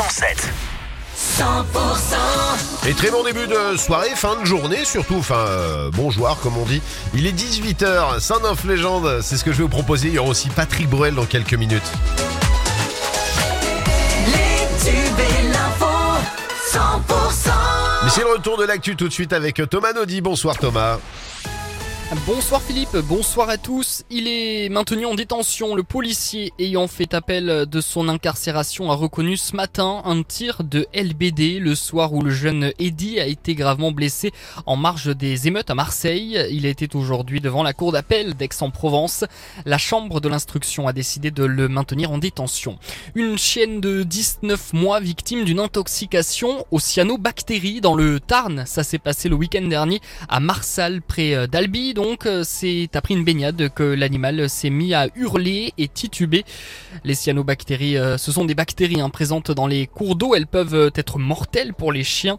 107. 100% Et très bon début de soirée, fin de journée surtout, enfin euh, bonjour comme on dit. Il est 18h, Saint of Légende, c'est ce que je vais vous proposer. Il y aura aussi Patrick Bruel dans quelques minutes. Les tubes et l'info 100% Mais c'est le retour de l'actu tout de suite avec Thomas Naudy. Bonsoir Thomas. Bonsoir Philippe, bonsoir à tous. Il est maintenu en détention. Le policier ayant fait appel de son incarcération a reconnu ce matin un tir de LBD le soir où le jeune Eddy a été gravement blessé en marge des émeutes à Marseille. Il était aujourd'hui devant la cour d'appel d'Aix-en-Provence. La chambre de l'instruction a décidé de le maintenir en détention. Une chienne de 19 mois victime d'une intoxication aux cyanobactéries dans le Tarn. Ça s'est passé le week-end dernier à Marsal près d'Albi donc euh, c'est après une baignade que l'animal s'est mis à hurler et tituber. Les cyanobactéries, euh, ce sont des bactéries hein, présentes dans les cours d'eau. Elles peuvent euh, être mortelles pour les chiens.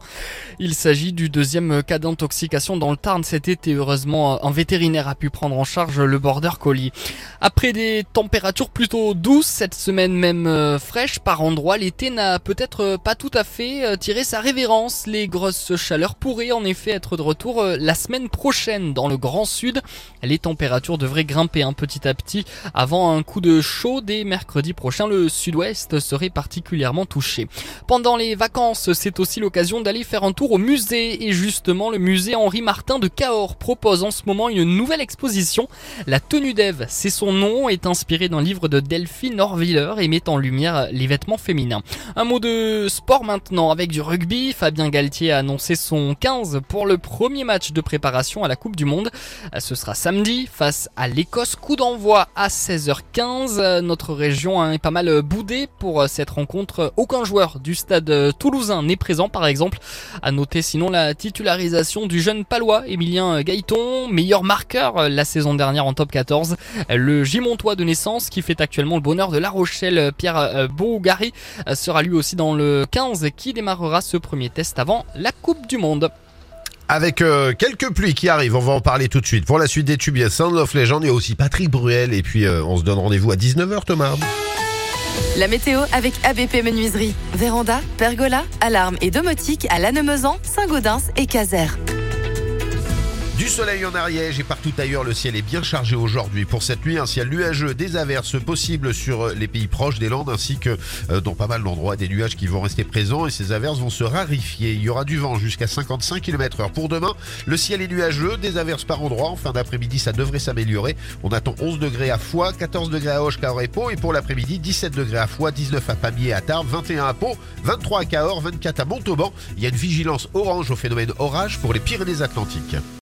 Il s'agit du deuxième cas d'intoxication dans le Tarn cet été. Heureusement, un vétérinaire a pu prendre en charge le border collie. Après des températures plutôt douces cette semaine même fraîche par endroits, l'été n'a peut-être pas tout à fait tiré sa révérence. Les grosses chaleurs pourraient en effet être de retour la semaine prochaine dans le Grand Sud. Les températures devraient grimper un petit à petit avant un coup de chaud dès mercredi prochain. Le sud-ouest serait particulièrement touché. Pendant les vacances, c'est aussi l'occasion d'aller faire un tour au musée et justement le musée Henri Martin de Cahors propose en ce moment une nouvelle exposition. La tenue d'Ève, c'est son nom, est inspiré d'un livre de Delphine Orviller et met en lumière les vêtements féminins. Un mot de sport maintenant avec du rugby. Fabien Galtier a annoncé son 15 pour le premier match de préparation à la Coupe du Monde. Ce sera samedi face à l'Écosse. Coup d'envoi à 16h15. Notre région est pas mal boudée pour cette rencontre. Aucun joueur du stade toulousain n'est présent par exemple. À noter sinon la titularisation du jeune palois Emilien Gaëton, meilleur marqueur la saison dernière en top 14. Le Gimontois de naissance qui fait actuellement le bonheur de La Rochelle, Pierre Bougari, sera lui aussi dans le 15 qui démarrera ce premier test avant la Coupe du Monde. Avec euh, quelques pluies qui arrivent, on va en parler tout de suite. Pour la suite des tubes, il y a Sound of Legend, aussi Patrick Bruel et puis euh, on se donne rendez-vous à 19h Thomas. La météo avec ABP Menuiserie. Véranda, pergola, alarme et domotique à Lannemezan, Saint-Gaudens et Caser. Du soleil en Ariège et partout ailleurs, le ciel est bien chargé aujourd'hui. Pour cette nuit, un ciel nuageux, des averses possibles sur les pays proches des Landes ainsi que euh, dans pas mal d'endroits, des nuages qui vont rester présents et ces averses vont se rarifier. Il y aura du vent jusqu'à 55 km heure. Pour demain, le ciel est nuageux, des averses par endroits. En fin d'après-midi, ça devrait s'améliorer. On attend 11 degrés à Foix, 14 degrés à Hoche, et Pau. Et pour l'après-midi, 17 degrés à Foix, 19 à Pamiers, à Tarbes, 21 à Pau, 23 à Cahors, 24 à Montauban. Il y a une vigilance orange au phénomène orage pour les Pyrénées-Atlantiques.